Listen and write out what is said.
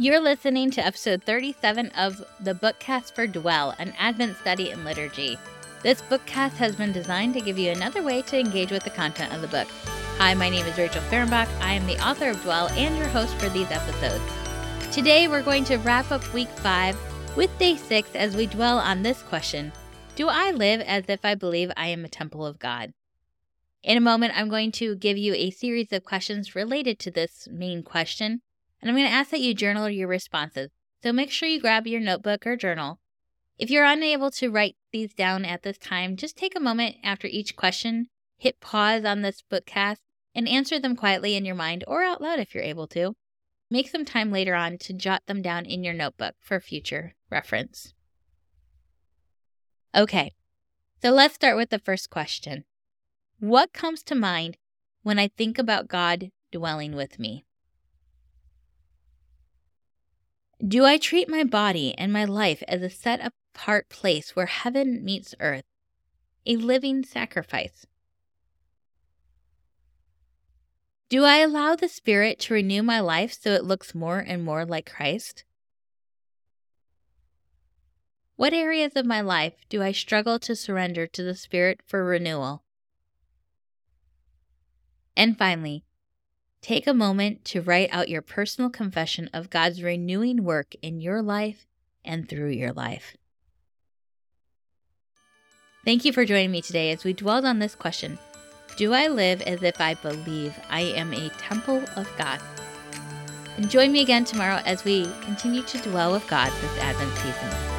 You're listening to episode 37 of the Bookcast for Dwell, an Advent study in liturgy. This bookcast has been designed to give you another way to engage with the content of the book. Hi, my name is Rachel Fahrenbach. I am the author of Dwell and your host for these episodes. Today, we're going to wrap up week five with day six as we dwell on this question Do I live as if I believe I am a temple of God? In a moment, I'm going to give you a series of questions related to this main question and I'm going to ask that you journal your responses. So make sure you grab your notebook or journal. If you're unable to write these down at this time, just take a moment after each question, hit pause on this bookcast, and answer them quietly in your mind or out loud if you're able to. Make some time later on to jot them down in your notebook for future reference. Okay, so let's start with the first question What comes to mind when I think about God dwelling with me? Do I treat my body and my life as a set apart place where heaven meets earth, a living sacrifice? Do I allow the Spirit to renew my life so it looks more and more like Christ? What areas of my life do I struggle to surrender to the Spirit for renewal? And finally, Take a moment to write out your personal confession of God's renewing work in your life and through your life. Thank you for joining me today as we dwelled on this question Do I live as if I believe I am a temple of God? And join me again tomorrow as we continue to dwell with God this Advent season.